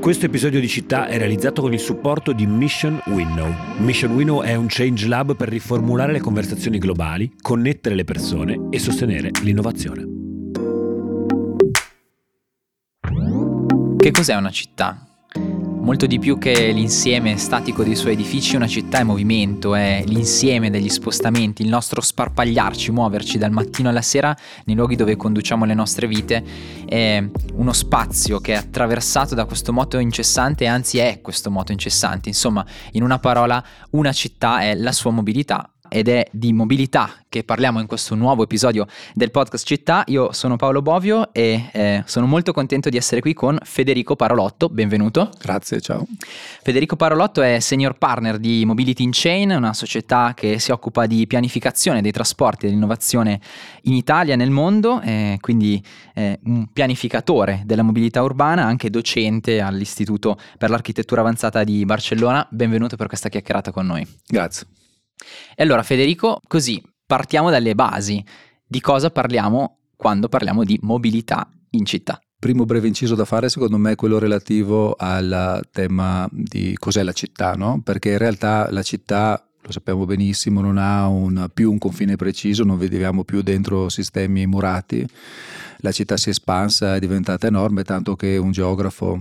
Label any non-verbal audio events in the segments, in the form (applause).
Questo episodio di città è realizzato con il supporto di Mission Winnow. Mission Winnow è un change lab per riformulare le conversazioni globali, connettere le persone e sostenere l'innovazione. Che cos'è una città? Molto di più che l'insieme statico dei suoi edifici, una città è movimento, è l'insieme degli spostamenti, il nostro sparpagliarci, muoverci dal mattino alla sera nei luoghi dove conduciamo le nostre vite, è uno spazio che è attraversato da questo moto incessante, anzi è questo moto incessante. Insomma, in una parola, una città è la sua mobilità ed è di mobilità che parliamo in questo nuovo episodio del podcast Città. Io sono Paolo Bovio e eh, sono molto contento di essere qui con Federico Parolotto. Benvenuto. Grazie, ciao. Federico Parolotto è senior partner di Mobility in Chain, una società che si occupa di pianificazione dei trasporti e dell'innovazione in Italia e nel mondo, eh, quindi eh, un pianificatore della mobilità urbana, anche docente all'Istituto per l'Architettura Avanzata di Barcellona. Benvenuto per questa chiacchierata con noi. Grazie. E allora Federico, così partiamo dalle basi. Di cosa parliamo quando parliamo di mobilità in città? Primo breve inciso da fare secondo me è quello relativo al tema di cos'è la città, no? perché in realtà la città lo sappiamo benissimo, non ha un, più un confine preciso, non viviamo più dentro sistemi murati, la città si è espansa, è diventata enorme, tanto che un geografo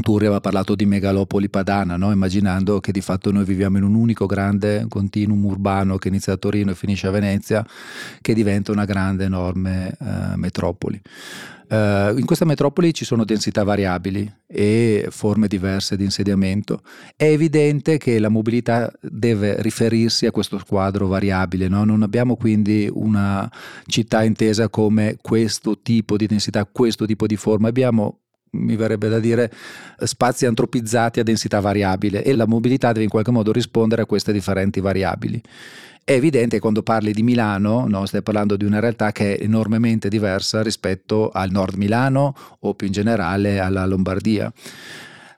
Turri aveva parlato di megalopoli padana, no? immaginando che di fatto noi viviamo in un unico grande continuum urbano che inizia a Torino e finisce a Venezia, che diventa una grande, enorme uh, metropoli. Uh, in questa metropoli ci sono densità variabili e forme diverse di insediamento. È evidente che la mobilità deve riferirsi a questo quadro variabile, no? non abbiamo quindi una città intesa come questo tipo di densità, questo tipo di forma, abbiamo mi verrebbe da dire, spazi antropizzati a densità variabile e la mobilità deve in qualche modo rispondere a queste differenti variabili. È evidente che quando parli di Milano, no, stai parlando di una realtà che è enormemente diversa rispetto al nord Milano o più in generale alla Lombardia.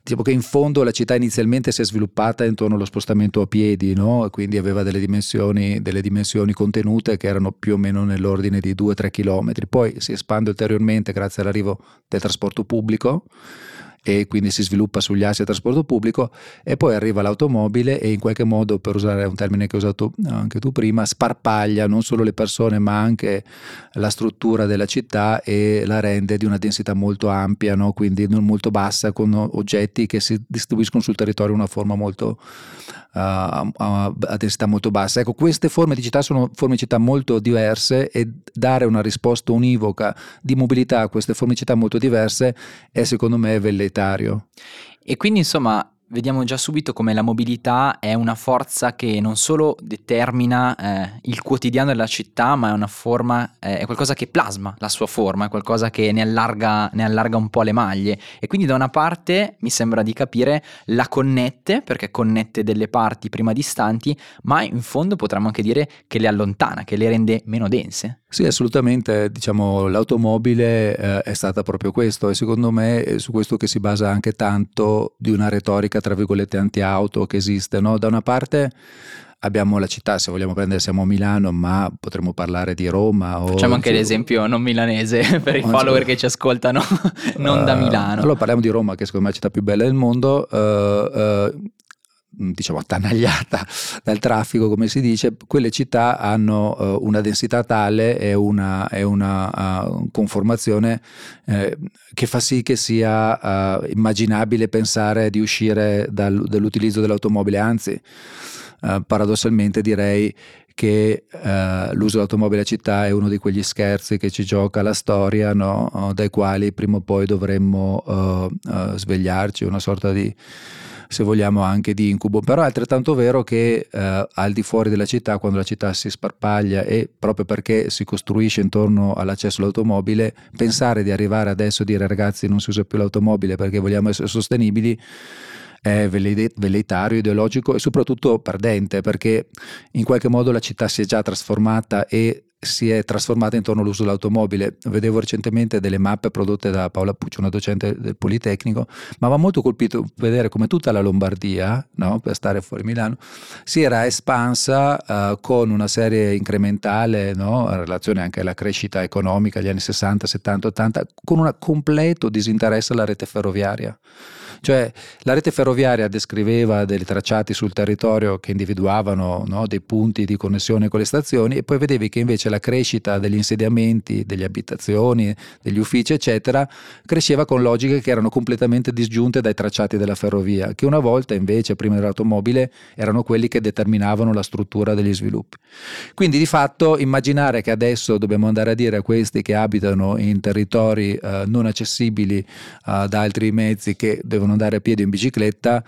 Tipo che in fondo la città inizialmente si è sviluppata intorno allo spostamento a piedi, no? quindi aveva delle dimensioni, delle dimensioni contenute che erano più o meno nell'ordine di 2-3 km. Poi si espande ulteriormente grazie all'arrivo del trasporto pubblico e quindi si sviluppa sugli assi del trasporto pubblico e poi arriva l'automobile e in qualche modo, per usare un termine che hai usato anche tu prima, sparpaglia non solo le persone ma anche la struttura della città e la rende di una densità molto ampia, no? quindi non molto bassa, con oggetti che si distribuiscono sul territorio in una forma molto a, a, densità molto bassa. Ecco, queste forme di città sono forme di città molto diverse e dare una risposta univoca di mobilità a queste forme di città molto diverse è secondo me velleitario. E quindi insomma vediamo già subito come la mobilità è una forza che non solo determina eh, il quotidiano della città, ma è una forma, eh, è qualcosa che plasma la sua forma, è qualcosa che ne allarga, ne allarga un po' le maglie. E quindi da una parte mi sembra di capire la connette, perché connette delle parti prima distanti, ma in fondo potremmo anche dire che le allontana, che le rende meno dense. Sì, assolutamente, diciamo, l'automobile eh, è stata proprio questo e secondo me è su questo che si basa anche tanto di una retorica, tra virgolette, anti-auto che esiste. No? Da una parte abbiamo la città, se vogliamo prendere siamo a Milano, ma potremmo parlare di Roma. O, Facciamo anche l'esempio non milanese (laughs) per i follower che ci ascoltano, (laughs) non uh, da Milano. Allora parliamo di Roma, che secondo me è la città più bella del mondo. Uh, uh, diciamo attanagliata (laughs) dal traffico come si dice quelle città hanno uh, una densità tale e una, e una uh, conformazione uh, che fa sì che sia immaginabile pensare di uscire dal, dall'utilizzo dell'automobile anzi paradossalmente direi che l'uso dell'automobile a città è uno di quegli scherzi che ci gioca la storia no? dai quali prima o poi dovremmo svegliarci una sorta di se vogliamo anche di incubo, però è altrettanto vero che eh, al di fuori della città, quando la città si sparpaglia e proprio perché si costruisce intorno all'accesso all'automobile, pensare di arrivare adesso e dire ragazzi non si usa più l'automobile perché vogliamo essere sostenibili è velleitario, ideologico e soprattutto perdente perché in qualche modo la città si è già trasformata e si è trasformata intorno all'uso dell'automobile. Vedevo recentemente delle mappe prodotte da Paola Puccio, una docente del Politecnico, ma mi ha molto colpito vedere come tutta la Lombardia, no, per stare fuori Milano, si era espansa uh, con una serie incrementale no, in relazione anche alla crescita economica degli anni 60, 70, 80, con un completo disinteresse alla rete ferroviaria. Cioè la rete ferroviaria descriveva dei tracciati sul territorio che individuavano no, dei punti di connessione con le stazioni e poi vedevi che invece la crescita degli insediamenti, delle abitazioni, degli uffici eccetera cresceva con logiche che erano completamente disgiunte dai tracciati della ferrovia, che una volta invece prima dell'automobile erano quelli che determinavano la struttura degli sviluppi. Quindi di fatto immaginare che adesso dobbiamo andare a dire a questi che abitano in territori eh, non accessibili eh, da altri mezzi che devono andare a piedi o in bicicletta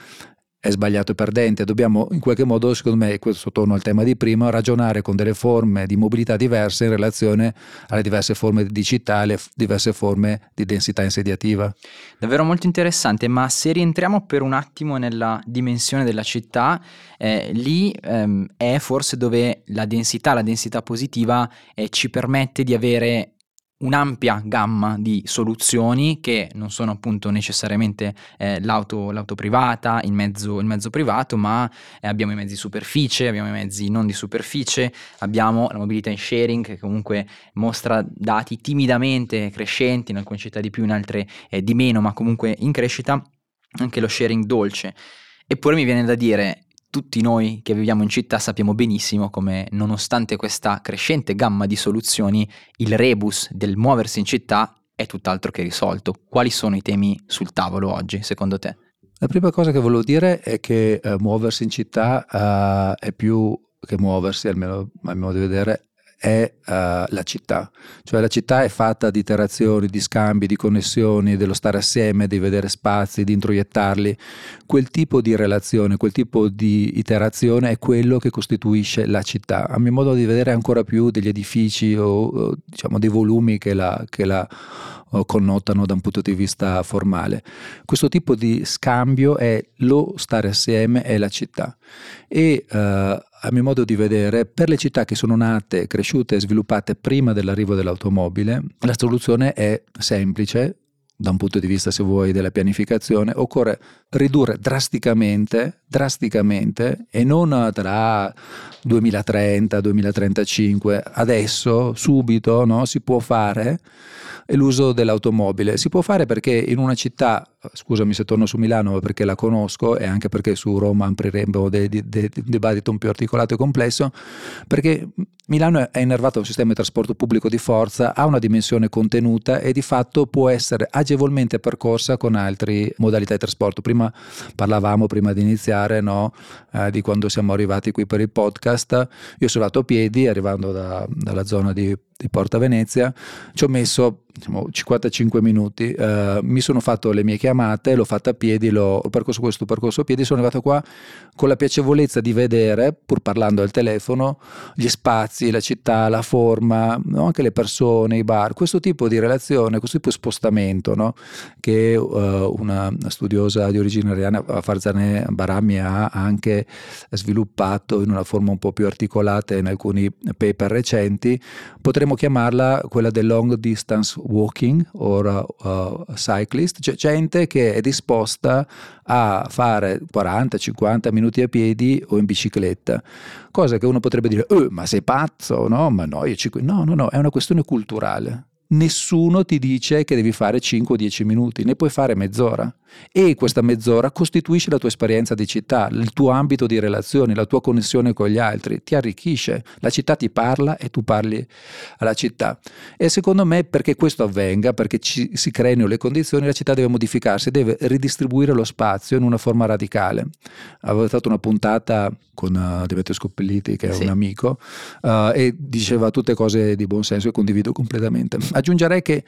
è sbagliato e perdente. Dobbiamo in qualche modo, secondo me, questo torno al tema di prima, ragionare con delle forme di mobilità diverse in relazione alle diverse forme di città, alle diverse forme di densità insediativa. Davvero molto interessante, ma se rientriamo per un attimo nella dimensione della città, eh, lì ehm, è forse dove la densità, la densità positiva eh, ci permette di avere un'ampia gamma di soluzioni che non sono appunto necessariamente eh, l'auto, l'auto, privata, il mezzo, il mezzo privato, ma eh, abbiamo i mezzi superficie, abbiamo i mezzi non di superficie, abbiamo la mobilità in sharing che comunque mostra dati timidamente crescenti, in alcune città di più, in altre eh, di meno, ma comunque in crescita, anche lo sharing dolce. Eppure mi viene da dire, tutti noi che viviamo in città sappiamo benissimo come, nonostante questa crescente gamma di soluzioni, il rebus del muoversi in città è tutt'altro che risolto. Quali sono i temi sul tavolo oggi, secondo te? La prima cosa che volevo dire è che uh, muoversi in città uh, è più che muoversi, almeno a mio modo di vedere, è uh, la città, cioè la città è fatta di interazioni, di scambi, di connessioni, dello stare assieme, di vedere spazi, di introiettarli. Quel tipo di relazione, quel tipo di iterazione è quello che costituisce la città. A mio modo di vedere ancora più degli edifici o, o diciamo dei volumi che la, che la connotano da un punto di vista formale. Questo tipo di scambio è lo stare assieme, è la città. E uh, a mio modo di vedere, per le città che sono nate, cresciute e sviluppate prima dell'arrivo dell'automobile, la soluzione è semplice, da un punto di vista, se vuoi, della pianificazione, occorre ridurre drasticamente, drasticamente, e non tra 2030, 2035, adesso, subito, no? si può fare l'uso dell'automobile. Si può fare perché in una città scusami se torno su Milano perché la conosco e anche perché su Roma apriremo un dibattito un più articolato e complesso, perché Milano è innervato da un sistema di trasporto pubblico di forza, ha una dimensione contenuta e di fatto può essere agevolmente percorsa con altre modalità di trasporto. Prima parlavamo, prima di iniziare, no, eh, di quando siamo arrivati qui per il podcast, io sono andato a piedi arrivando da, dalla zona di, di Porta Venezia, ci ho messo diciamo, 55 minuti, eh, mi sono fatto le mie chiamate, l'ho fatta a piedi, l'ho, ho percorso questo percorso a piedi, sono arrivato qua con la piacevolezza di vedere, pur parlando al telefono, gli spazi, la città, la forma, no? anche le persone, i bar, questo tipo di relazione, questo tipo di spostamento no? che uh, una studiosa di origine ariana, Farzaneh Barami, ha anche sviluppato in una forma un po' più articolata in alcuni paper recenti, potremmo chiamarla quella del long distance walking o uh, cyclist, cioè gente che è disposta a fare 40-50 minuti a piedi o in bicicletta, cosa che uno potrebbe dire, oh, ma sei pazzo, no? Ma no, io ci... no, no, no, è una questione culturale nessuno ti dice che devi fare 5 o 10 minuti, ne puoi fare mezz'ora. E questa mezz'ora costituisce la tua esperienza di città, il tuo ambito di relazioni, la tua connessione con gli altri, ti arricchisce. La città ti parla e tu parli alla città. E secondo me perché questo avvenga, perché ci, si creino le condizioni, la città deve modificarsi, deve ridistribuire lo spazio in una forma radicale. Avevo fatto una puntata con uh, Demetrio Scoppelliti, che è sì. un amico, uh, e diceva tutte cose di buon senso e condivido completamente. Aggiungerei che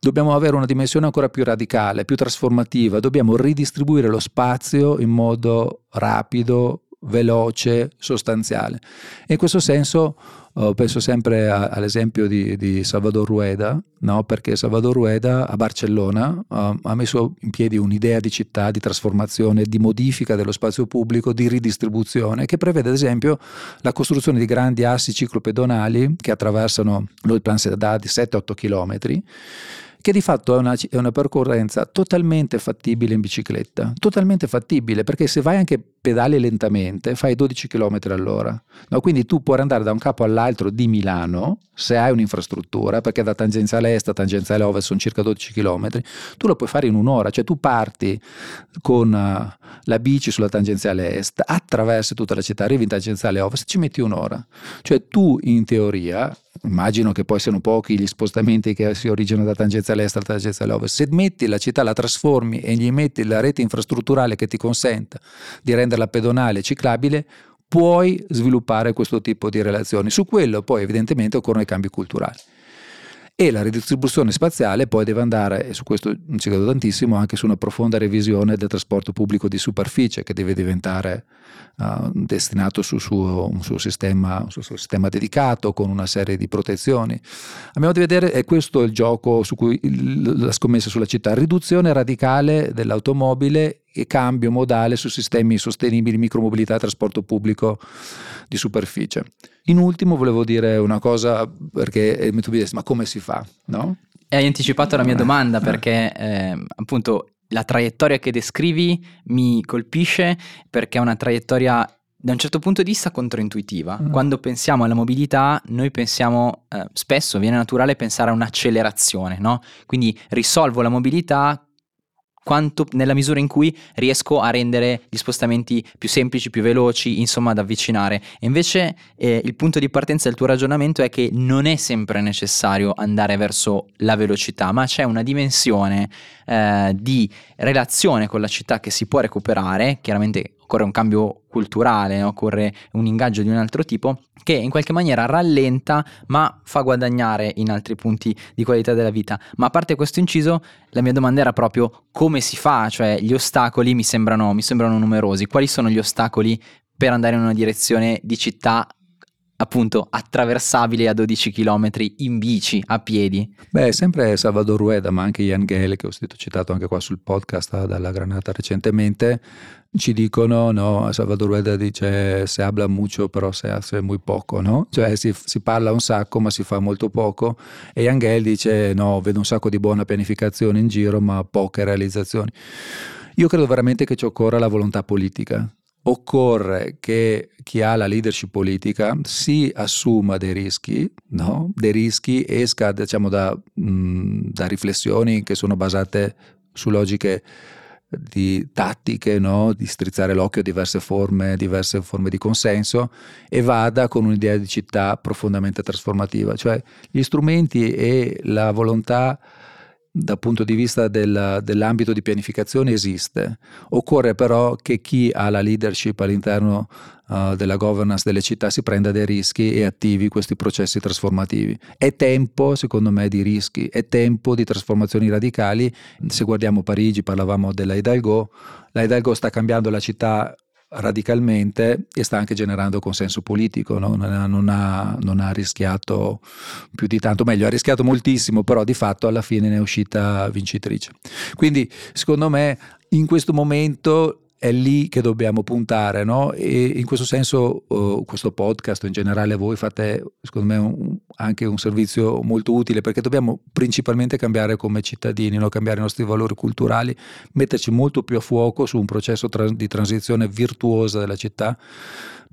dobbiamo avere una dimensione ancora più radicale, più trasformativa, dobbiamo ridistribuire lo spazio in modo rapido, veloce, sostanziale. E in questo senso uh, penso sempre a, all'esempio di, di Salvador Rueda, no? perché Salvador Rueda a Barcellona uh, ha messo in piedi un'idea di città, di trasformazione, di modifica dello spazio pubblico, di ridistribuzione, che prevede ad esempio la costruzione di grandi assi ciclopedonali che attraversano il Plan Cerdà di 7-8 chilometri che di fatto è una, è una, percorrenza totalmente fattibile in bicicletta, totalmente fattibile, perché se vai anche pedali lentamente fai 12 km all'ora, no? quindi tu puoi andare da un capo all'altro di Milano, se hai un'infrastruttura, perché da tangenziale est a tangenziale ovest sono circa 12 km, tu lo puoi fare in un'ora, cioè tu parti con uh, la bici sulla tangenziale est, attraversi tutta la città, arrivi in tangenziale ovest, ci metti un'ora, cioè tu in teoria immagino che poi siano pochi gli spostamenti che si originano da tangenziale est a tangenziale ovest, se metti la città, la trasformi e gli metti la rete infrastrutturale che ti consenta di renderla pedonale e ciclabile, puoi sviluppare questo tipo di relazioni. Su quello poi evidentemente occorrono i cambi culturali. E la ridistribuzione spaziale poi deve andare, e su questo ci credo tantissimo, anche su una profonda revisione del trasporto pubblico di superficie che deve diventare uh, destinato su suo, un, suo sistema, un suo sistema dedicato con una serie di protezioni. Abbiamo di vedere, è questo il gioco su cui la scommessa sulla città, riduzione radicale dell'automobile cambio modale su sistemi sostenibili, micromobilità trasporto pubblico di superficie. In ultimo volevo dire una cosa perché mi tu mi ma come si fa? No? Hai anticipato la mia eh. domanda perché eh, appunto la traiettoria che descrivi mi colpisce perché è una traiettoria da un certo punto di vista controintuitiva. Mm. Quando pensiamo alla mobilità, noi pensiamo eh, spesso viene naturale pensare a un'accelerazione, no? Quindi risolvo la mobilità quanto nella misura in cui riesco a rendere gli spostamenti più semplici, più veloci, insomma ad avvicinare. E invece eh, il punto di partenza del tuo ragionamento è che non è sempre necessario andare verso la velocità, ma c'è una dimensione eh, di relazione con la città che si può recuperare, chiaramente occorre un cambio culturale, occorre un ingaggio di un altro tipo che in qualche maniera rallenta ma fa guadagnare in altri punti di qualità della vita. Ma a parte questo inciso, la mia domanda era proprio come si fa, cioè gli ostacoli mi sembrano, mi sembrano numerosi. Quali sono gli ostacoli per andare in una direzione di città appunto attraversabile a 12 km in bici, a piedi? Beh, sempre Salvador Rueda, ma anche Ian Gale, che ho citato anche qua sul podcast dalla Granata recentemente, ci dicono, no, Salvador Rueda dice se habla mucho però se hace muy poco, no? Cioè si, si, parla un sacco ma si fa molto poco e Ian Gale dice no, vedo un sacco di buona pianificazione in giro ma poche realizzazioni. Io credo veramente che ci occorra la volontà politica, occorre che chi ha la leadership politica si assuma dei rischi, no? dei rischi, esca diciamo, da, mh, da, riflessioni che sono basate su logiche di tattiche, no? di strizzare l'occhio a diverse forme, diverse forme di consenso e vada con un'idea di città profondamente trasformativa, cioè gli strumenti e la volontà dal punto di vista del, dell'ambito di pianificazione esiste. Occorre però che chi ha la leadership all'interno uh, della governance delle città si prenda dei rischi e attivi questi processi trasformativi. È tempo, secondo me, di rischi, è tempo di trasformazioni radicali. Se guardiamo Parigi, parlavamo della Hidalgo, la Hidalgo sta cambiando la città radicalmente e sta anche generando consenso politico, no? non, ha, non, ha, non, ha, rischiato più di tanto, meglio ha rischiato moltissimo, però di fatto alla fine ne è uscita vincitrice. Quindi secondo me in questo momento è lì che dobbiamo puntare, no? E in questo senso uh, questo podcast in generale voi fate secondo me un, anche un servizio molto utile perché dobbiamo principalmente cambiare come cittadini, no? cambiare i nostri valori culturali, metterci molto più a fuoco su un processo tra- di transizione virtuosa della città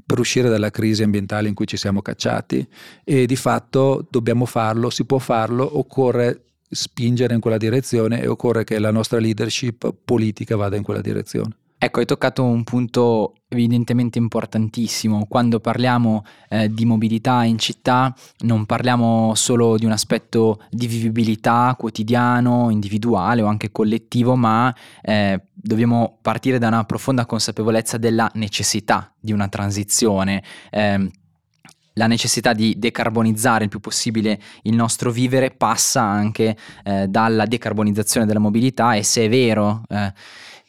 per uscire dalla crisi ambientale in cui ci siamo cacciati e di fatto dobbiamo farlo, si può farlo, occorre spingere in quella direzione e occorre che la nostra leadership politica vada in quella direzione. Ecco, hai toccato un punto evidentemente importantissimo. Quando parliamo eh, di mobilità in città non parliamo solo di un aspetto di vivibilità quotidiano, individuale o anche collettivo, ma eh, dobbiamo partire da una profonda consapevolezza della necessità di una transizione. Eh, la necessità di decarbonizzare il più possibile il nostro vivere passa anche eh, dalla decarbonizzazione della mobilità e se è vero eh,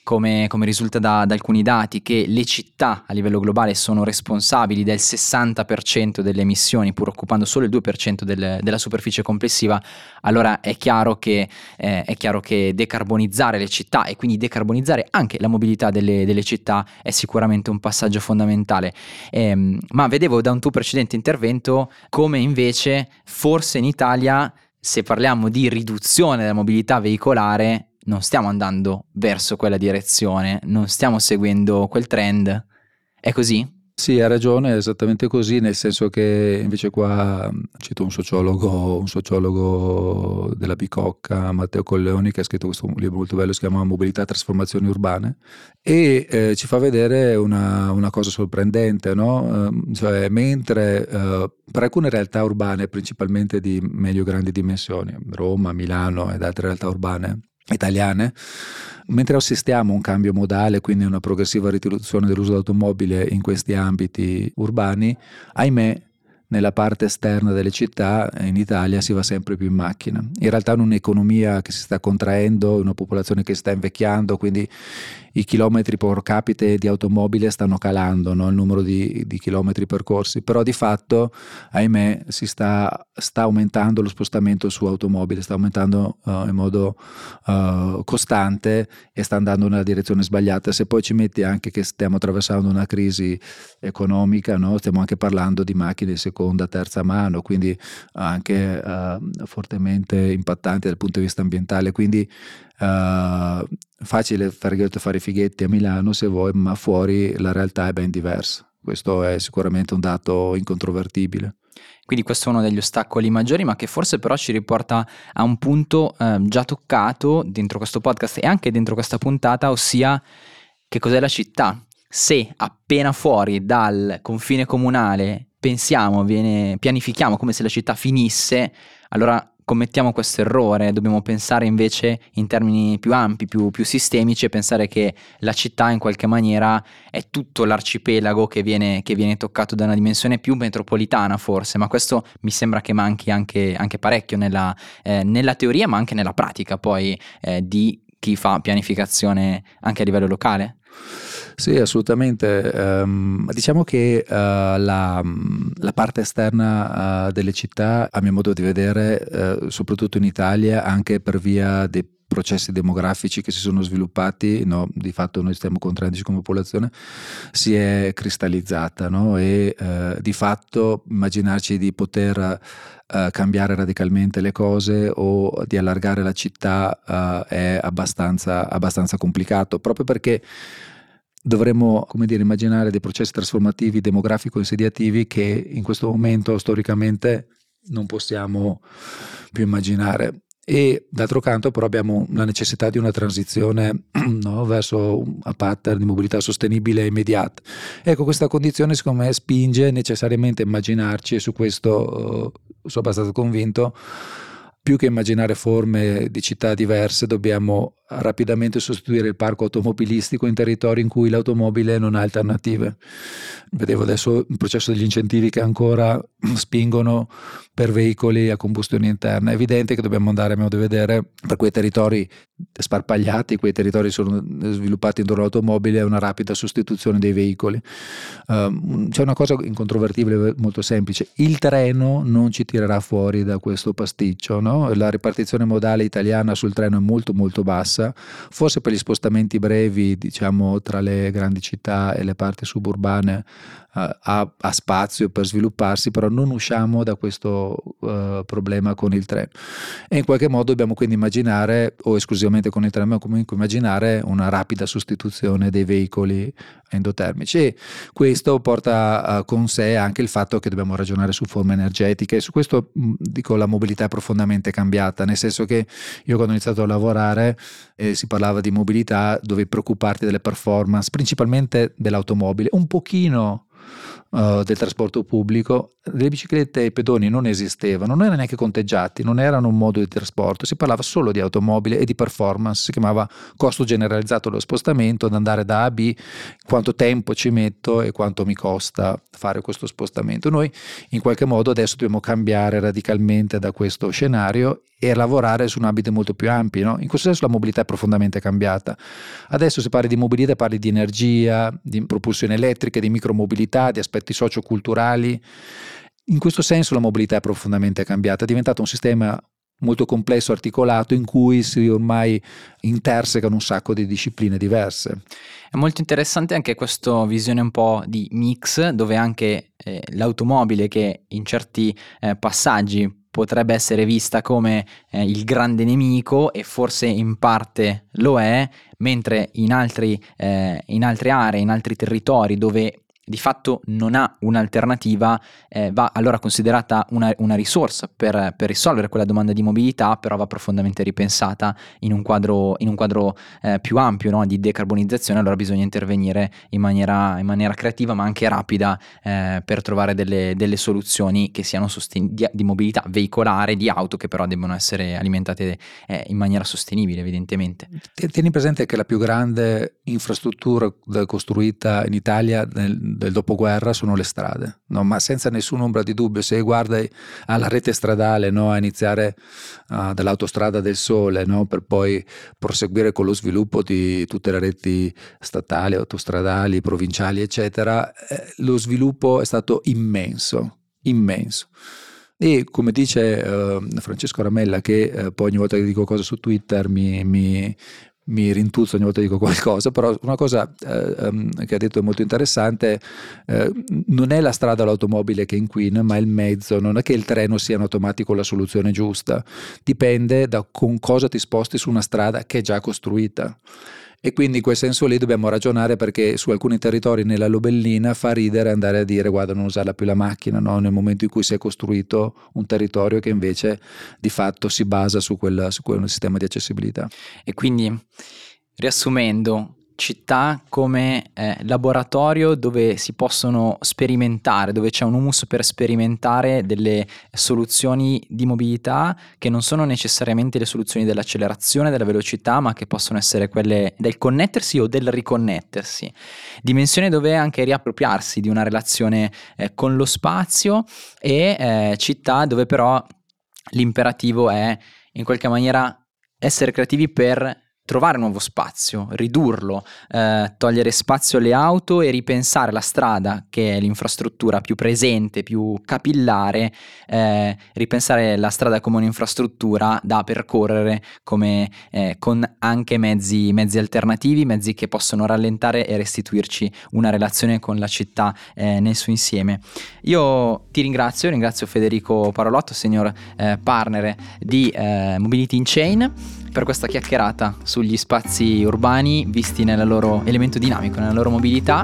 come, come risulta da, da, alcuni dati, che le città a livello globale sono responsabili del 60% delle emissioni, pur occupando solo il 2% del, della superficie complessiva, allora è chiaro, che, eh, è chiaro, che, decarbonizzare le città e quindi decarbonizzare anche la mobilità delle, delle città è sicuramente un passaggio fondamentale. Eh, ma vedevo da un tuo precedente intervento come invece forse in Italia, se parliamo di riduzione della mobilità veicolare, non stiamo andando verso quella direzione, non stiamo seguendo quel trend. È così? Sì, ha ragione, è esattamente così, nel senso che invece qua cito un sociologo, un sociologo della Bicocca, Matteo Colleoni, che ha scritto questo libro molto bello, si chiama Mobilità e trasformazioni urbane, e eh, ci fa vedere una, una cosa sorprendente, no? eh, cioè mentre eh, per alcune realtà urbane, principalmente di medio-grandi dimensioni, Roma, Milano ed altre realtà urbane, italiane, mentre assistiamo a un cambio modale, quindi una progressiva riduzione dell'uso dell'automobile in questi ambiti urbani, ahimè nella parte esterna delle città in Italia si va sempre più in macchina. In realtà in un'economia che si sta contraendo, una popolazione che sta invecchiando, quindi i chilometri per capite di automobile stanno calando, no? il numero di, di, chilometri percorsi, però di fatto, ahimè, si sta, sta aumentando lo spostamento su automobile, sta aumentando uh, in modo uh, costante e sta andando nella direzione sbagliata. Se poi ci metti anche che stiamo attraversando una crisi economica, no? stiamo anche parlando di macchine di seconda, terza mano, quindi anche uh, fortemente impattanti dal punto di vista ambientale, quindi Uh, facile fare, fare i fighetti a Milano se vuoi, ma fuori la realtà è ben diversa. Questo è sicuramente un dato incontrovertibile. Quindi questo è uno degli ostacoli maggiori, ma che forse però ci riporta a un punto eh, già toccato dentro questo podcast e anche dentro questa puntata, ossia che cos'è la città. Se appena fuori dal confine comunale pensiamo, viene, pianifichiamo come se la città finisse, allora commettiamo questo errore, dobbiamo pensare invece in termini più ampi, più, più, sistemici e pensare che la città in qualche maniera è tutto l'arcipelago che viene, che viene toccato da una dimensione più metropolitana forse, ma questo mi sembra che manchi anche, anche parecchio nella, eh, nella, teoria ma anche nella pratica poi eh, di chi fa pianificazione anche a livello locale. Sì, assolutamente. Um, diciamo che uh, la, la, parte esterna uh, delle città, a mio modo di vedere, uh, soprattutto in Italia, anche per via dei processi demografici che si sono sviluppati, no? di fatto noi stiamo contraendoci come popolazione, si è cristallizzata no? e di fatto immaginarci di poter cambiare radicalmente le cose o di allargare la città è abbastanza, abbastanza complicato, proprio perché dovremmo dire, immaginare dei processi trasformativi demografico-insediativi che in questo momento storicamente non possiamo più immaginare. E d'altro canto però abbiamo la necessità di una transizione (clears throat) no, verso un pattern di mobilità sostenibile e immediata. Ecco, questa condizione secondo me spinge necessariamente a immaginarci, e su questo uh, sono abbastanza convinto, più che immaginare forme di città diverse, dobbiamo rapidamente sostituire il parco automobilistico in territori in cui l'automobile non ha alternative. Vedevo adesso il processo degli incentivi che ancora (clears throat) spingono per veicoli a combustione interna. È evidente che dobbiamo andare a di vedere per quei territori sparpagliati, quei territori sono sviluppati intorno all'automobile, una rapida sostituzione dei veicoli. Um, c'è una cosa incontrovertibile molto semplice, il treno non ci tirerà fuori da questo pasticcio, no? la ripartizione modale italiana sul treno è molto molto bassa bassa, forse per gli spostamenti brevi diciamo tra le grandi città e le parti suburbane uh, ha, ha, spazio per svilupparsi, però non usciamo da questo uh, problema con il treno. E in qualche modo dobbiamo quindi immaginare, o esclusivamente con il treno, ma comunque immaginare una rapida sostituzione dei veicoli endotermici. E questo porta uh, con sé anche il fatto che dobbiamo ragionare su forme energetiche. Su questo mh, dico la mobilità è profondamente cambiata, nel senso che io quando ho iniziato a lavorare eh, si parlava di mobilità, dovevi preoccuparti delle performance, principalmente dell'automobile, un pochino uh, del trasporto pubblico, le biciclette e i pedoni non esistevano, non erano neanche conteggiati, non erano un modo di trasporto, si parlava solo di automobile e di performance, si chiamava costo generalizzato dello spostamento, ad andare da A a B, quanto tempo ci metto e quanto mi costa fare questo spostamento. Noi in qualche modo adesso dobbiamo cambiare radicalmente da questo scenario e lavorare su un ambito molto più ampio. No? In questo senso la mobilità è profondamente cambiata. Adesso se parli di mobilità parli di energia, di propulsione elettrica, di micromobilità, di aspetti socioculturali. In questo senso la mobilità è profondamente cambiata, è diventato un sistema molto complesso, articolato, in cui si ormai intersecano un sacco di discipline diverse. È molto interessante anche questa visione un po' di mix, dove anche eh, l'automobile che in certi eh, passaggi potrebbe essere vista come eh, il grande nemico e forse in parte lo è, mentre in, altri, eh, in altre aree, in altri territori dove di fatto non ha un'alternativa, eh, va allora considerata una, una risorsa per, per, risolvere quella domanda di mobilità, però va profondamente ripensata in un quadro, in un quadro eh, più ampio no? di decarbonizzazione, allora bisogna intervenire in maniera, in maniera creativa ma anche rapida eh, per trovare delle, delle, soluzioni che siano sosten- di, di, mobilità veicolare, di auto, che però devono essere alimentate eh, in maniera sostenibile evidentemente. Tieni presente che la più grande infrastruttura costruita in Italia nel del dopoguerra sono le strade, no? ma senza nessuna ombra di dubbio, se guardi alla rete stradale, no? a iniziare uh, dall'autostrada del sole, no? per poi proseguire con lo sviluppo di tutte le reti statali, autostradali, provinciali, eccetera, eh, lo sviluppo è stato immenso, immenso. E come dice uh, Francesco Ramella, che uh, poi ogni volta che dico cose su Twitter mi, mi, mi rintuzzo ogni volta che dico qualcosa, però una cosa eh, ehm, che ha detto è molto interessante, eh, non è la strada l'automobile che inquina, ma il mezzo, non è che il treno sia in automatico la soluzione giusta, dipende da con cosa ti sposti su una strada che è già costruita. E quindi in quel senso lì dobbiamo ragionare perché su alcuni territori nella Lobellina fa ridere andare a dire guarda non usare più la macchina no? nel momento in cui si è costruito un territorio che invece di fatto si basa su quel, su quel sistema di accessibilità. E quindi riassumendo città come eh, laboratorio dove si possono sperimentare, dove c'è un humus per sperimentare delle soluzioni di mobilità che non sono necessariamente le soluzioni dell'accelerazione, della velocità, ma che possono essere quelle del connettersi o del riconnettersi. Dimensione dove anche riappropriarsi di una relazione eh, con lo spazio e eh, città dove però l'imperativo è in qualche maniera essere creativi per trovare nuovo spazio, ridurlo, eh, togliere spazio alle auto e ripensare la strada, che è l'infrastruttura più presente, più capillare, eh, ripensare la strada come un'infrastruttura da percorrere come, eh, con anche mezzi, mezzi, alternativi, mezzi che possono rallentare e restituirci una relazione con la città eh, nel suo insieme. Io ti ringrazio, ringrazio Federico Parolotto, signor eh, partner di eh, Mobility in Chain per questa chiacchierata sugli spazi urbani visti nel loro elemento dinamico, nella loro mobilità.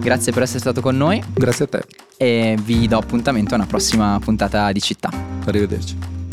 Grazie per essere stato con noi. Grazie a te. E vi do appuntamento a una prossima puntata di città. Arrivederci.